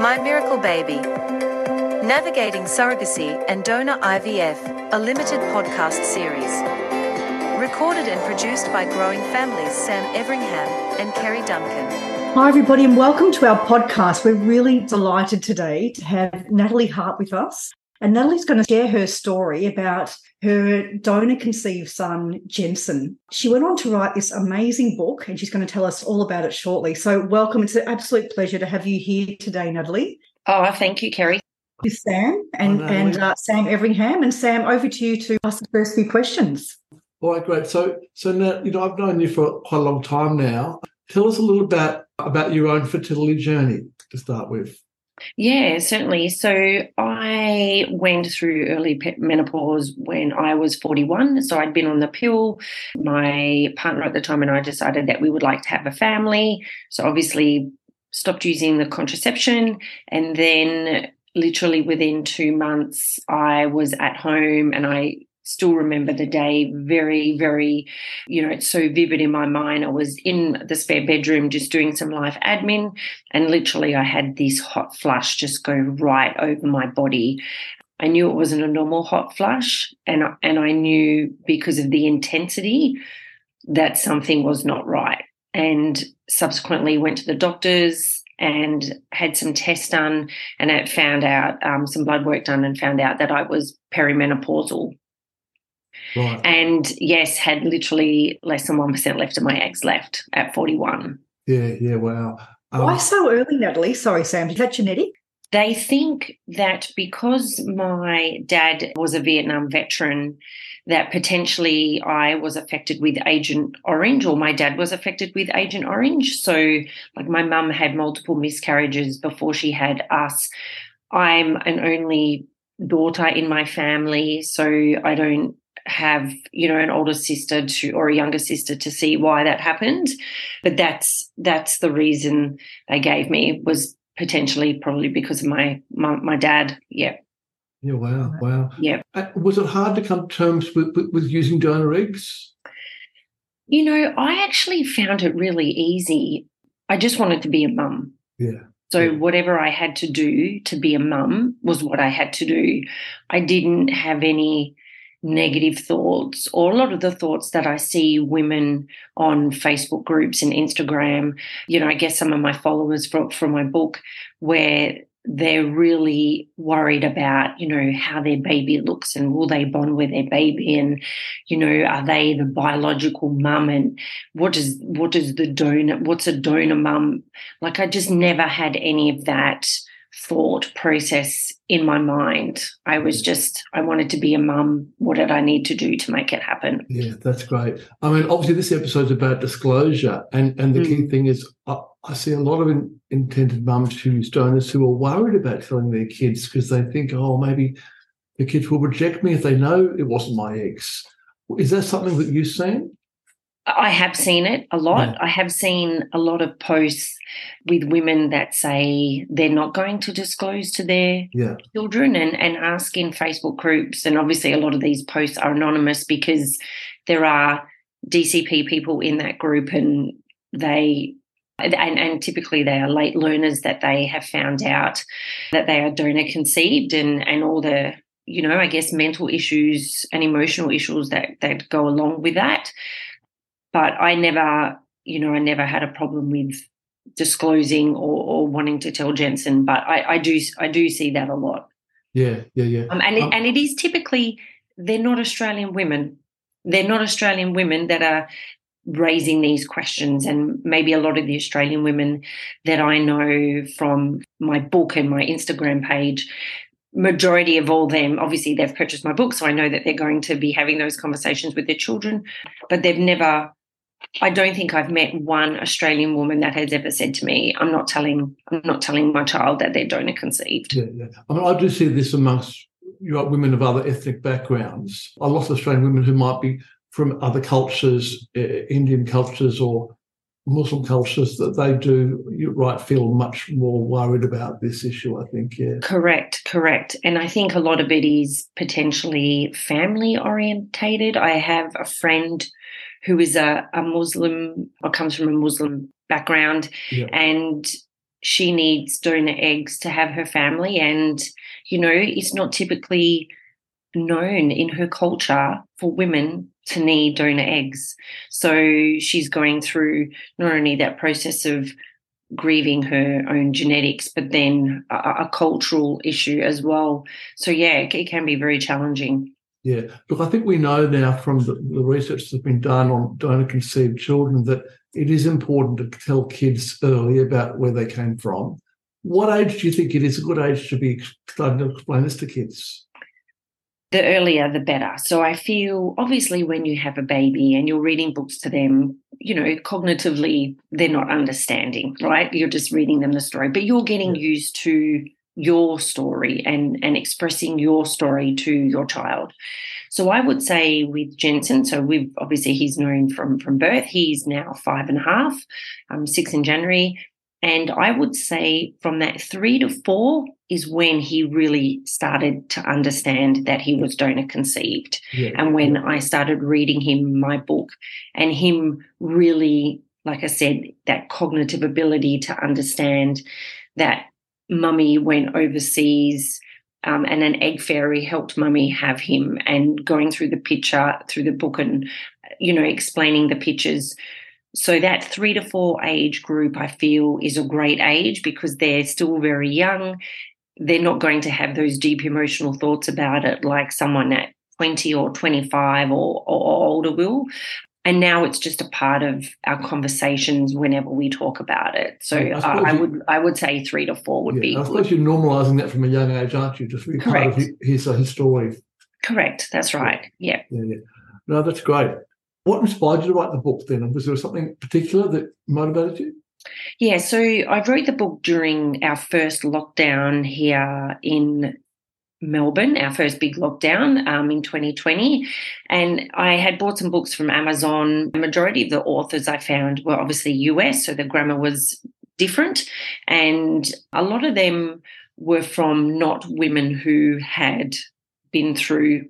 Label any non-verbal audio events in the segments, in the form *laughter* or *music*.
My Miracle Baby. Navigating Surrogacy and Donor IVF, a limited podcast series. Recorded and produced by Growing Families Sam Everingham and Kerry Duncan. Hi, everybody, and welcome to our podcast. We're really delighted today to have Natalie Hart with us. And Natalie's going to share her story about her donor conceived son, Jensen. She went on to write this amazing book, and she's going to tell us all about it shortly. So, welcome. It's an absolute pleasure to have you here today, Natalie. Oh, thank you, Kerry. With Sam and, Hi, and uh, Sam Everingham. And Sam, over to you to ask the first few questions. All right, great. So, so now you know I've known you for quite a long time now. Tell us a little about about your own fertility journey to start with. Yeah, certainly. So I went through early menopause when I was 41. So I'd been on the pill. My partner at the time and I decided that we would like to have a family. So obviously stopped using the contraception. And then literally within two months, I was at home and I still remember the day very, very, you know, it's so vivid in my mind. I was in the spare bedroom just doing some life admin, and literally I had this hot flush just go right over my body. I knew it wasn't a normal hot flush, and and I knew because of the intensity that something was not right. And subsequently went to the doctors and had some tests done, and it found out um, some blood work done, and found out that I was perimenopausal Right. and yes, had literally less than 1% left of my eggs left at 41. Yeah. Yeah. Wow. Um, Why so early, Natalie? Sorry, Sam. Is that genetic? They think that because my dad was a Vietnam veteran, that potentially I was affected with Agent Orange, or my dad was affected with Agent Orange. So, like, my mum had multiple miscarriages before she had us. I'm an only daughter in my family, so I don't have you know an older sister to or a younger sister to see why that happened but that's that's the reason they gave me was potentially probably because of my my, my dad yeah yeah. Wow. Wow. yeah Uh, was it hard to come to terms with, with, with using donor eggs? you know i actually found it really easy i just wanted to be a mum Yeah. so whatever i had to do to be a mum was what i had to do i didn't have any negative thoughts or a lot of the thoughts that I see women on Facebook groups and Instagram. You know, I guess some of my followers from, from my book where they're really worried about, you know, how their baby looks and will they bond with their baby and, you know, are they the biological mum and what is what is the donor what's a donor mum? Like I just never had any of that thought process in my mind. I was mm. just, I wanted to be a mum. What did I need to do to make it happen? Yeah, that's great. I mean, obviously, this episode's about disclosure, and and the key mm. thing is, I, I see a lot of in, intended mums who use donors who are worried about telling their kids because they think, oh, maybe the kids will reject me if they know it wasn't my ex. Is that something that you've seen? I have seen it a lot. Yeah. I have seen a lot of posts with women that say they're not going to disclose to their Yeah, children and, and ask in Facebook groups. And obviously, a lot of these posts are anonymous because there are DCP people in that group and they. And, and typically they are late learners that they have found out that they are donor conceived and, and all the, you know, I guess mental issues and emotional issues that, that go along with that. But I never, you know, I never had a problem with disclosing or, or wanting to tell Jensen. But I, I do, I do see that a lot. yeah, yeah, yeah. Um, and it, Um, and it is typically they're not Australian women. They're not Australian women that are raising these questions, and maybe a lot of the Australian women that I know from my book and my Instagram page. Majority of all them, obviously, they've purchased my book, so I know that they're going to be having those conversations with their children. But they've never. I don't think I've met one Australian woman that has ever said to me, "I'm not telling, I'm not telling my child that they're donor conceived." Yeah, yeah. I mean, I do see this amongst you know, women of other ethnic backgrounds. A lot of Australian women who might be from other cultures, uh, Indian cultures or Muslim cultures, that they do, right, feel much more worried about this issue, I think, yeah. Correct, correct. And I think a lot of it is potentially family orientated. I have a friend who is a, a Muslim or comes from a Muslim background, Yeah. and she needs donor eggs to have her family. And, you know, it's not typically known in her culture for women to need donor eggs. So she's going through not only that process of grieving her own genetics, but then a, a cultural issue as well. So, yeah, it, it can be very challenging. Yeah. Look, I think we know now from the, the research that's been done on donor conceived children that it is important to tell kids early about where they came from. What age do you think it is a good age to be starting to explain this to kids? the earlier the better. So I feel obviously when you have a baby and you're reading books to them, you know, cognitively they're not understanding, right? You're just reading them the story, but you're getting used to your story and and expressing your story to your child. So I would say with Jensen, so we've obviously he's known from from birth. He's now five and a half, um, six in January. And I would say from that three to four is when he really started to understand that he was donor conceived. Yeah. And when I started reading him my book and him really, like I said, that cognitive ability to understand that mummy went overseas um, and an egg fairy helped mummy have him and going through the picture, through the book and, you know, explaining the pictures so that three to four age group, I feel, is a great age because they're still very young. They're not going to have those deep emotional thoughts about it like someone at 20 or 25 or, or older will. And now it's just a part of our conversations whenever we talk about it. So I I, suppose I you- would I would say three to four would Yeah, be I good. you're normalising that from a young age, aren't you? Just be part of Correct. his, his, his story. Correct. That's right. Yeah. Yeah, yeah. No, that's great. What inspired you to write the book then? Was there something particular that motivated you? Yeah, so I wrote the book during our first lockdown here in Melbourne, our first big lockdown um, in 2020. And I had bought some books from Amazon. The majority of the authors I found were obviously US, so the grammar was different. And a lot of them were from not women who had been through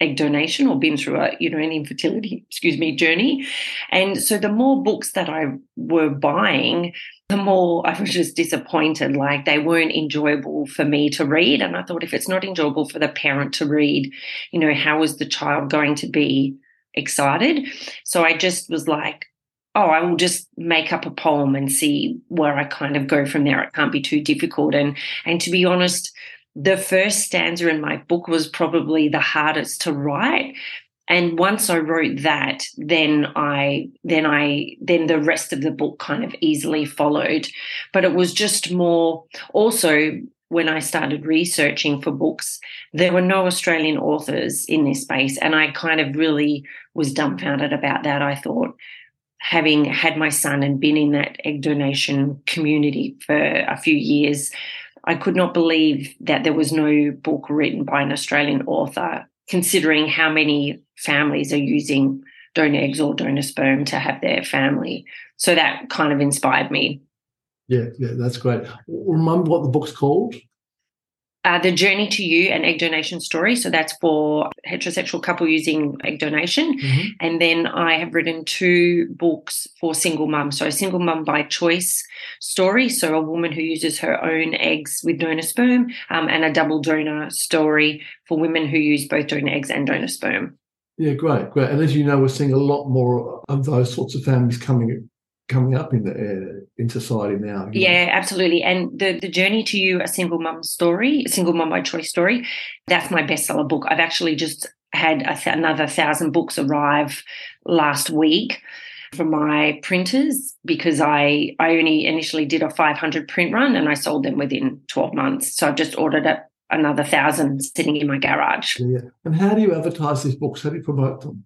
egg donation or been through a you know an infertility excuse me journey. And so the more books that i were buying the more i was just disappointed like they weren't enjoyable for me to read. And i thought if it's not enjoyable for the parent to read you know how is the child going to be excited? So i just was like oh i will just make up a poem and see where i kind of go from there. It can't be too difficult. And and to be honest the first stanza in my book was probably the hardest to write. And once i wrote that then i then i then the rest of the book kind of easily followed. But it was just more also when i started researching for books there were no australian authors in this space and i kind of really was dumbfounded about that. I thought having had my son and been in that egg donation community for a few years I could not believe that there was no book written by an Australian author, considering how many families are using donor eggs or donor sperm to have their family. So that kind of inspired me. Yeah, yeah, that's great. Remember what the book's called? Uh, the Journey to You, and egg donation story. So that's for heterosexual couple using egg donation. Mhm. And then I have written two books for single mum. So a single mum by choice story. So a woman who uses her own eggs with donor sperm, um, and a double donor story for women who use both donor eggs and donor sperm. Yeah, great, great. And as you know, we're seeing a lot more of those sorts of families coming coming up in the uh, in society now. you know. Yeah, absolutely. And the the journey to you, a single mum story, a single mum by choice story. That's my bestseller book. I've actually just had a th- another thousand books arrive last week from my printers because I I only initially did a 500 print run and I sold them within 12 months. So I've just ordered a, another thousand sitting in my garage. Yeah, yeah. And how do you advertise these books? How do you promote them?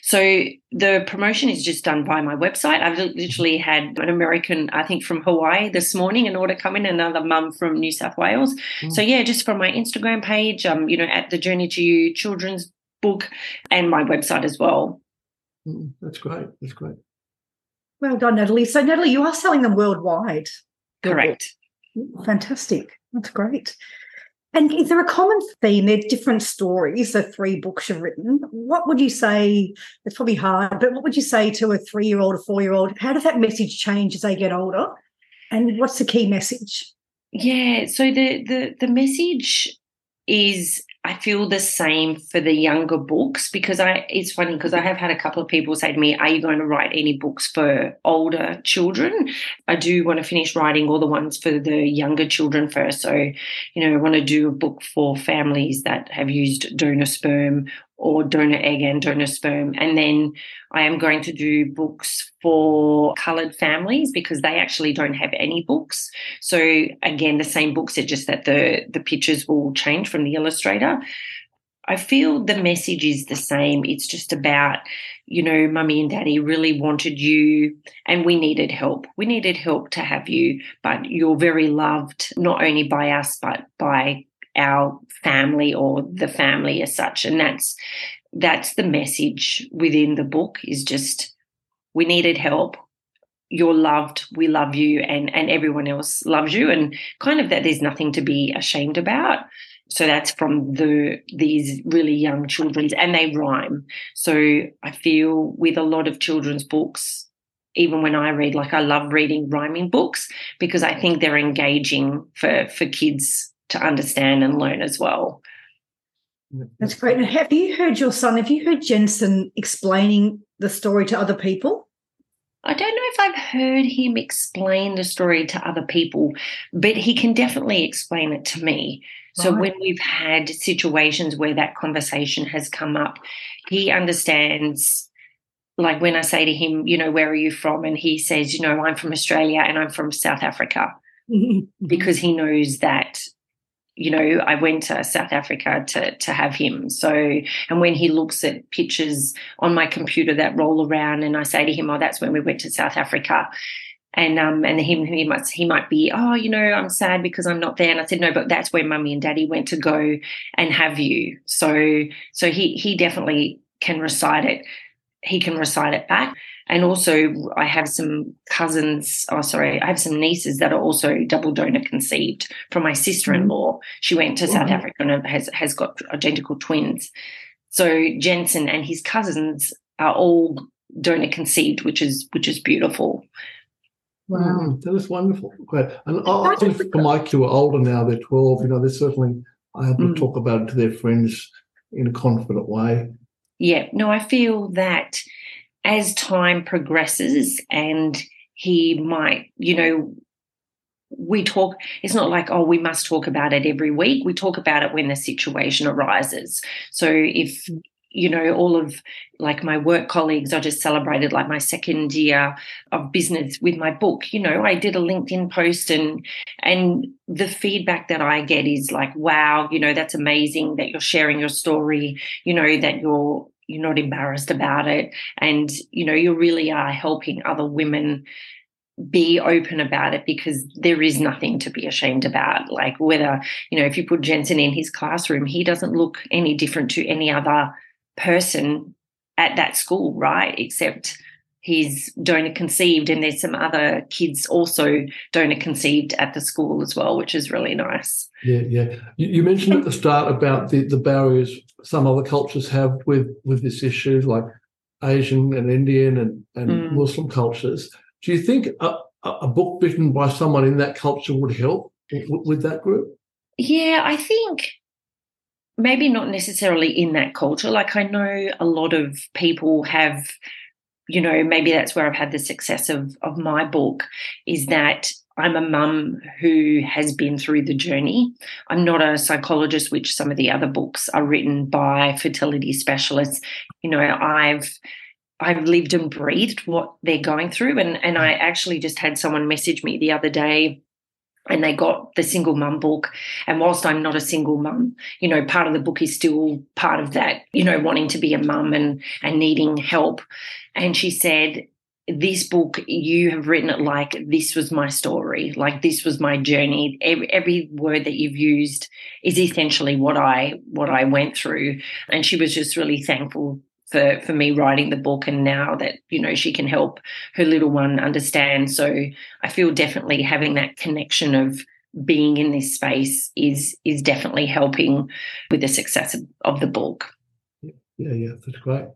So the promotion is just done by my website. I've literally had an American, I think from Hawaii this morning, an order come in, another mum from New South Wales. Mm. So yeah, just from my Instagram page, um, you know, at the Journey to You children's book and my website as well. Mm, That's great. That's great. Well done, Natalie. So, Natalie, you are selling them worldwide. your Correct. Fantastic. That's great. And is there a common theme? They're different stories, the three books you've written. What would you say? It's probably hard, but what would you say to a three year old, a four year old? How does that message change as they get older? And what's the key message? Yeah, so the the the message is I feel the same for the younger books because I it's funny because I have had a couple of people say to me, Are you going to write any books for older children? I do want to finish writing all the ones for the younger children first. So, you know, I want to do a book for families that have used donor sperm or donor egg and donor sperm. And then I am going to do books for coloured families because they actually don't have any books. So again, the same books, it's just that the, the pictures will change from the illustrator. I feel the message is the same. It's just about, you know, mummy and daddy really wanted you and we needed help. We needed help to have you, but you're very loved, not only by us, but by our family or the family as such. And that's that's the message within the book is just we needed help. You're loved. We love you and and everyone else loves you. And kind of that there's nothing to be ashamed about. So that's from the these really young children's and they rhyme. So i feel with a lot of children's books even when i read like i love reading rhyming books because i think they're engaging for for kids to understand and learn as well. That's great. And have you heard your son, have you heard Jensen explaining the story to other people? I don't know if I've heard him explain the story to other people, but he can definitely explain it to me. Right. So when we've had situations where that conversation has come up, he understands. Like when I say to him, you know, where are you from? And he says, you know, I'm from Australia and I'm from South Africa *laughs* because he knows that you know, I went to South Africa to to have him. So, and when he looks at pictures on my computer that roll around, and I say to him, "Oh, that's when we went to South Africa," and um, and him he might he might be, "Oh, you know, I'm sad because I'm not there." And I said, "No, but that's where Mummy and Daddy went to go and have you." So, so he he definitely can recite it. He can recite it back. And also, I have some cousins, oh, sorry, I have some nieces that are also double donor conceived from my sister in law. She went to South Africa and has, has got identical twins. So Jensen and his cousins are all donor conceived, which is which is beautiful. Wow, mm, that is wonderful. Great. And I think for my kids who are older now, they're 12, you know, they're certainly able mm. to talk about it to their friends in a confident way. Yeah, no, I feel that as time progresses and he might, you know, we talk, it's not like, oh, we must talk about it every week. We talk about it when the situation arises. So if, you know, all of like my work colleagues, I just celebrated like my second year of business with my book. You know, I did a LinkedIn post and and the feedback that I get is like, wow, you know, that's amazing that you're sharing your story, you know, that you're you're not embarrassed about it and you know you really are helping other women be open about it because there is nothing to be ashamed about. Like whether you know if you put Jensen in his classroom he doesn't look any different to any other person at that school right? Except he's donor conceived and there's some other kids also donor conceived at the school as well which is really nice. Yeah yeah. You, you mentioned at the start about the, the barriers some other cultures have with with this issue like asian and indian and, and mm. muslim cultures. Do you think a, a book written by someone in that culture would help with that group? Yeah i think maybe not necessarily in that culture. Like i know a lot of people have you know, maybe that's where I've had the success of of my book is that I'm a mum who has been through the journey. I'm not a psychologist, which some of the other books are written by fertility specialists. You know, I've I've lived and breathed what they're going through. And and I actually just had someone message me the other day and they got the single mum book. And whilst I'm not a single mum, you know, part of the book is still part of that, you know, wanting to be a mum and and needing help. And she said, This book, you have written it like this was my story, like this was my journey. Every, every word that you've used is essentially what I what I went through. And she was just really thankful for for me writing the book and now that you know she can help her little one understand so i feel definitely having that connection of being in this space is is definitely helping with the success of, of the book. Yeah, yeah, that's great.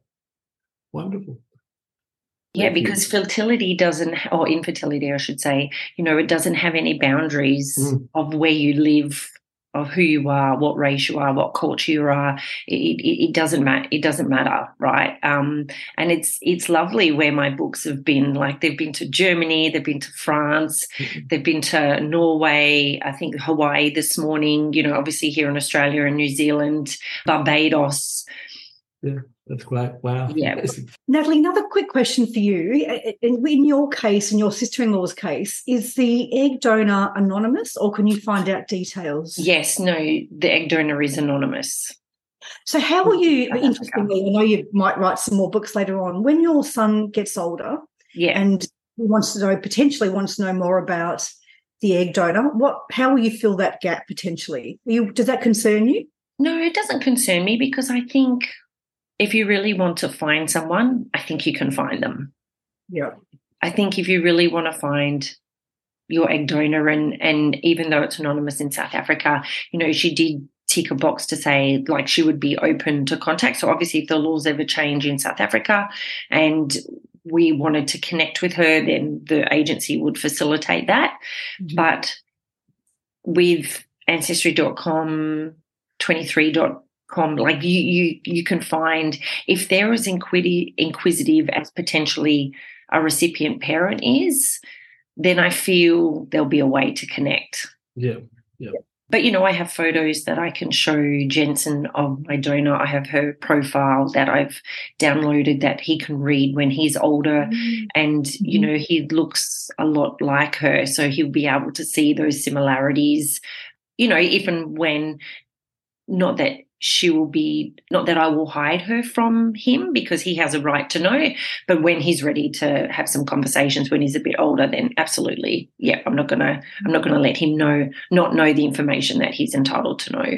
Wonderful. Yeah, because fertility doesn't, or infertility, I should say, you know, it doesn't have any boundaries mm. of where you live, of who you are, what race you are, what culture you are. It, it, it doesn't matter. It doesn't matter, right? Um, and it's it's lovely where my books have been. Like they've been to Germany, they've been to France, *laughs* they've been to Norway. I think Hawaii this morning. You know, obviously here in Australia and New Zealand, Barbados. Yeah. That's great. Wow. Yeah. *laughs* Natalie, another quick question for you. In your case, in your sister in law's case, is the egg donor anonymous or can you find out details? Yes, no, the egg donor is anonymous. So, how will you, interestingly, I know you might write some more books later on, when your son gets older yeah. and he wants to know, potentially wants to know more about the egg donor, what, how will you fill that gap potentially? You, does that concern you? No, it doesn't concern me because I think if you really want to find someone, I think you can find them. Yeah. I think if you really want to find your egg donor and and even though it's anonymous in South Africa, you know, she did tick a box to say like she would be open to contact. So obviously if the laws ever change in South Africa and we wanted to connect with her, then the agency would facilitate that. Mm-hmm. But with ancestry.com, 23 com like you you you can find if they're as inquisitive as potentially a recipient parent is then i feel there'll be a way to connect yeah yeah but you know i have photos that i can show jensen of my donor i have her profile that i've downloaded that he can read when he's older mm-hmm. and you mm-hmm. know he looks a lot like her so he'll be able to see those similarities you know if and when not that she will be not that I will hide her from him because he has a right to know, but when he's ready to have some conversations when he's a bit older, then absolutely, yeah, I'm not gonna I'm not gonna let him know not know the information that he's entitled to know.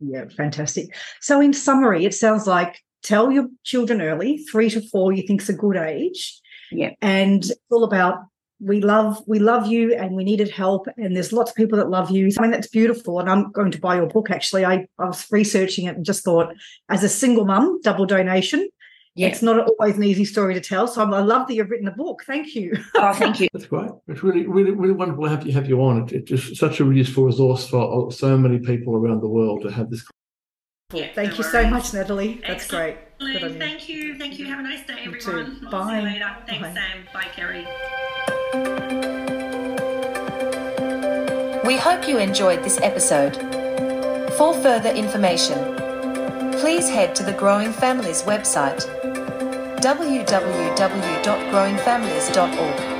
Yeah, fantastic. So in summary, it sounds like tell your children early, three to four you think's a good age. Yeah. And it's all about we love we love you and we needed help and there's lots of people that love you. I mean that's beautiful and i'm going to buy your book actually. I, I was researching it and just thought as a single mum double donation yeah. it's not always an easy story to tell. So i love that you've written a book. Thank you. *laughs* Oh thank you. That's great. It's really really really wonderful to have you have you on. It's just such a useful resource for uh, so many people around the world to have this yeah, thank no you worries. so much natalie. That's Excellent. great. Thank you. Thank you. Have a nice day everyone. bye. thanks bye. sam. Bye kerry we hope you enjoyed this episode. For further information, please head to the Growing Families website www.growingfamilies.org.